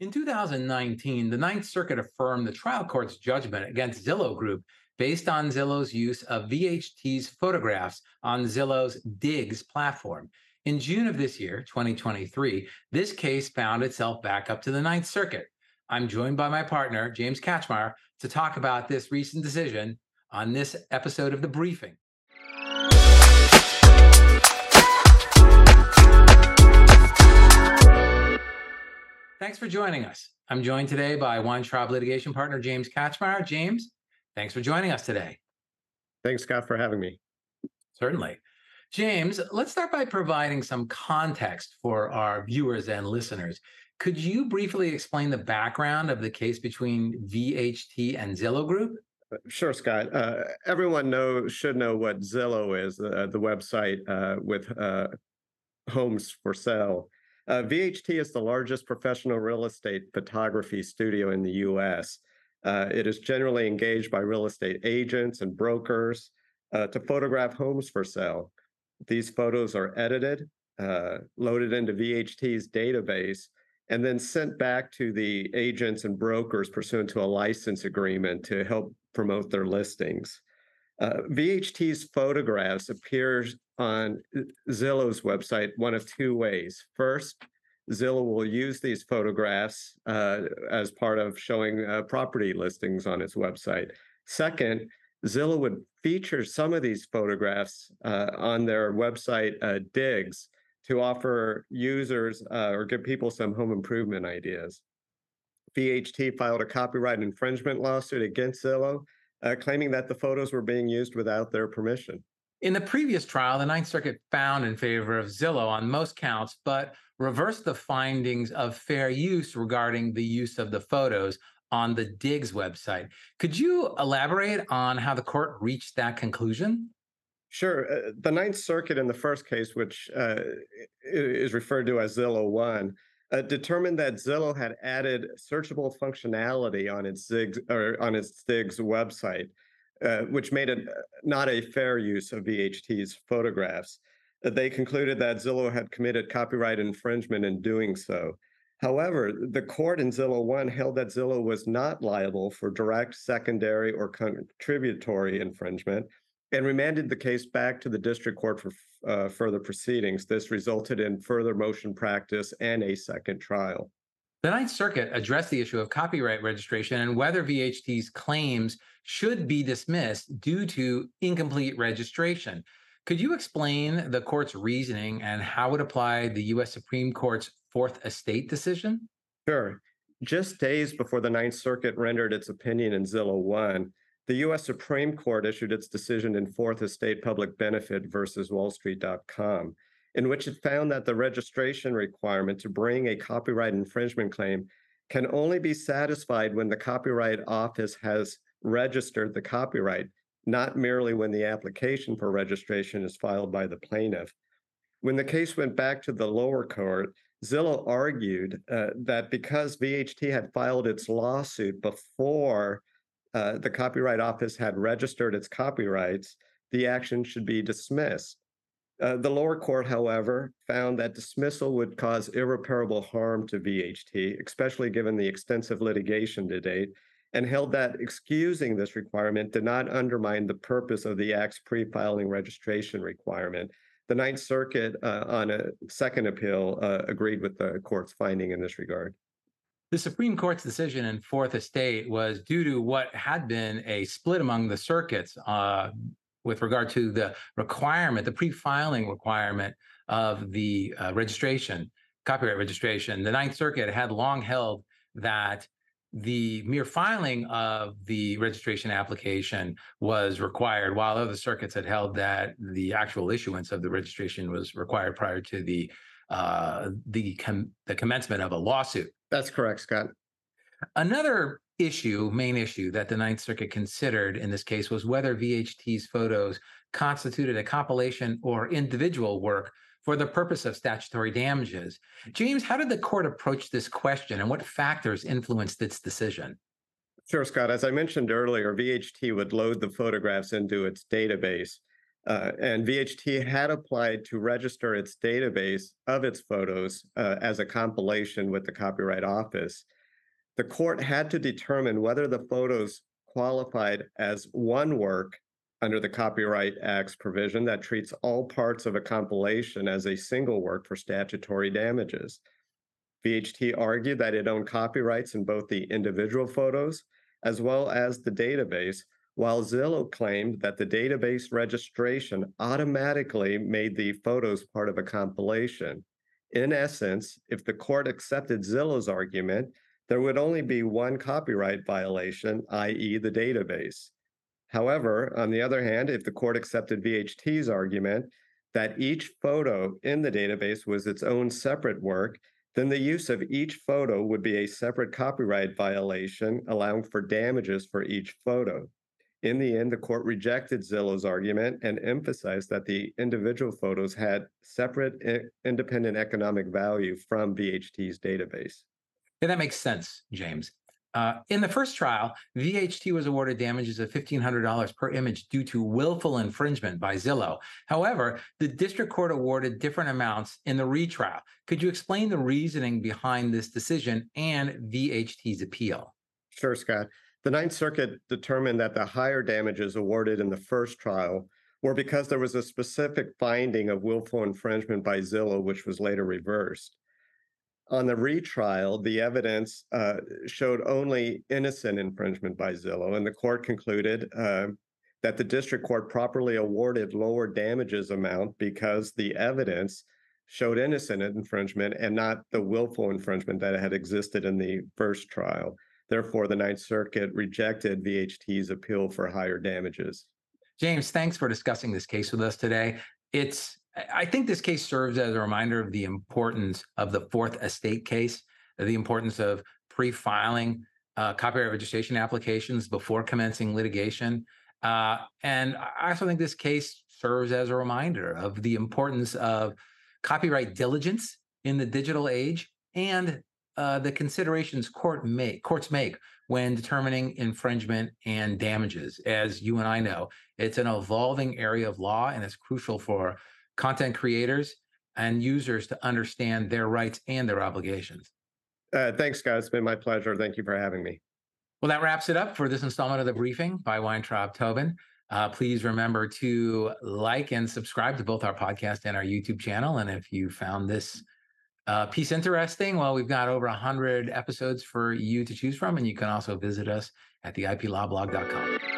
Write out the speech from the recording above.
In 2019, the Ninth Circuit affirmed the trial court's judgment against Zillow Group based on Zillow's use of VHT's photographs on Zillow's Digs platform. In June of this year, 2023, this case found itself back up to the Ninth Circuit. I'm joined by my partner, James Kachmar, to talk about this recent decision on this episode of The Briefing. Thanks for joining us. I'm joined today by Weintraub litigation partner James Kachmar. James, thanks for joining us today. Thanks, Scott, for having me. Certainly. James, let's start by providing some context for our viewers and listeners. Could you briefly explain the background of the case between VHT and Zillow Group? Uh, sure, Scott. Uh, everyone know should know what Zillow is, uh, the website uh, with uh, homes for sale. Uh, VHT is the largest professional real estate photography studio in the US. Uh, it is generally engaged by real estate agents and brokers uh, to photograph homes for sale. These photos are edited, uh, loaded into VHT's database, and then sent back to the agents and brokers pursuant to a license agreement to help promote their listings. Uh, VHT's photographs appears on Zillow's website one of two ways. First, Zillow will use these photographs uh, as part of showing uh, property listings on its website. Second, Zillow would feature some of these photographs uh, on their website uh, Digs to offer users uh, or give people some home improvement ideas. VHT filed a copyright infringement lawsuit against Zillow, uh, claiming that the photos were being used without their permission. In the previous trial, the Ninth Circuit found in favor of Zillow on most counts, but reversed the findings of fair use regarding the use of the photos on the Digs website. Could you elaborate on how the court reached that conclusion? Sure. Uh, the Ninth Circuit in the first case, which uh, is referred to as Zillow 1, uh, determined that Zillow had added searchable functionality on its Ziggs or on its Digs website uh, which made it uh, not a fair use of VHT's photographs. Uh, they concluded that Zillow had committed copyright infringement in doing so. However, the court in Zillow 1 held that Zillow was not liable for direct, secondary, or contributory infringement and remanded the case back to the district court for uh, further proceedings. This resulted in further motion practice and a second trial. The Ninth Circuit addressed the issue of copyright registration and whether VHT's claims should be dismissed due to incomplete registration. Could you explain the court's reasoning and how it applied the U.S. Supreme Court's Fourth Estate decision? Sure. Just days before the Ninth Circuit rendered its opinion in Zillow 1, the U.S. Supreme Court issued its decision in Fourth Estate Public Benefit versus WallStreet.com in which it found that the registration requirement to bring a copyright infringement claim can only be satisfied when the Copyright Office has registered the copyright, not merely when the application for registration is filed by the plaintiff. When the case went back to the lower court, Zillow argued uh, that because VHT had filed its lawsuit before uh, the Copyright Office had registered its copyrights, the action should be dismissed. Uh, the lower court, however, found that dismissal would cause irreparable harm to VHT, especially given the extensive litigation to date, and held that excusing this requirement did not undermine the purpose of the Act's pre filing registration requirement. The Ninth Circuit, uh, on a second appeal, uh, agreed with the court's finding in this regard. The Supreme Court's decision in Fourth Estate was due to what had been a split among the circuits uh, with regard to the requirement, the pre-filing requirement of the uh, registration, copyright registration. The Ninth Circuit had long held that the mere filing of the registration application was required, while other circuits had held that the actual issuance of the registration was required prior to the uh, the com- the commencement of a lawsuit. That's correct, Scott. Another issue, main issue that the Ninth Circuit considered in this case was whether VHT's photos constituted a compilation or individual work for the purpose of statutory damages. James, how did the court approach this question and what factors influenced its decision? Sure, Scott. As I mentioned earlier, VHT would load the photographs into its database. Uh, and VHT had applied to register its database of its photos uh, as a compilation with the Copyright Office. The court had to determine whether the photos qualified as one work under the Copyright Act's provision that treats all parts of a compilation as a single work for statutory damages. VHT argued that it owned copyrights in both the individual photos as well as the database, while Zillow claimed that the database registration automatically made the photos part of a compilation. In essence, if the court accepted Zillow's argument, there would only be one copyright violation, i.e., the database. However, on the other hand, if the court accepted VHT's argument that each photo in the database was its own separate work, then the use of each photo would be a separate copyright violation, allowing for damages for each photo. In the end, the court rejected Zillow's argument and emphasized that the individual photos had separate independent economic value from VHT's database. Yeah, that makes sense, James. Uh, in the first trial, VHT was awarded damages of $1,500 per image due to willful infringement by Zillow. However, the district court awarded different amounts in the retrial. Could you explain the reasoning behind this decision and VHT's appeal? Sure, Scott. The Ninth Circuit determined that the higher damages awarded in the first trial were because there was a specific finding of willful infringement by Zillow, which was later reversed on the retrial, the evidence uh, showed only innocent infringement by Zillow, and the court concluded uh, that the district court properly awarded lower damages amount because the evidence showed innocent infringement and not the willful infringement that had existed in the first trial. Therefore, the Ninth Circuit rejected VHT's appeal for higher damages. James, thanks for discussing this case with us today. It's I think this case serves as a reminder of the importance of the fourth estate case, the importance of pre-filing uh, copyright registration applications before commencing litigation. Uh, and I also think this case serves as a reminder of the importance of copyright diligence in the digital age and uh, the considerations court make, courts make when determining infringement and damages. As you and I know, it's an evolving area of law, and it's crucial for content creators and users to understand their rights and their obligations. Uh, thanks, guys. It's been my pleasure. Thank you for having me. Well, that wraps it up for this installment of the briefing by Weintraub Tobin. Uh, please remember to like and subscribe to both our podcast and our YouTube channel. And if you found this uh, piece interesting, well, we've got over 100 episodes for you to choose from. And you can also visit us at the iplawblog.com.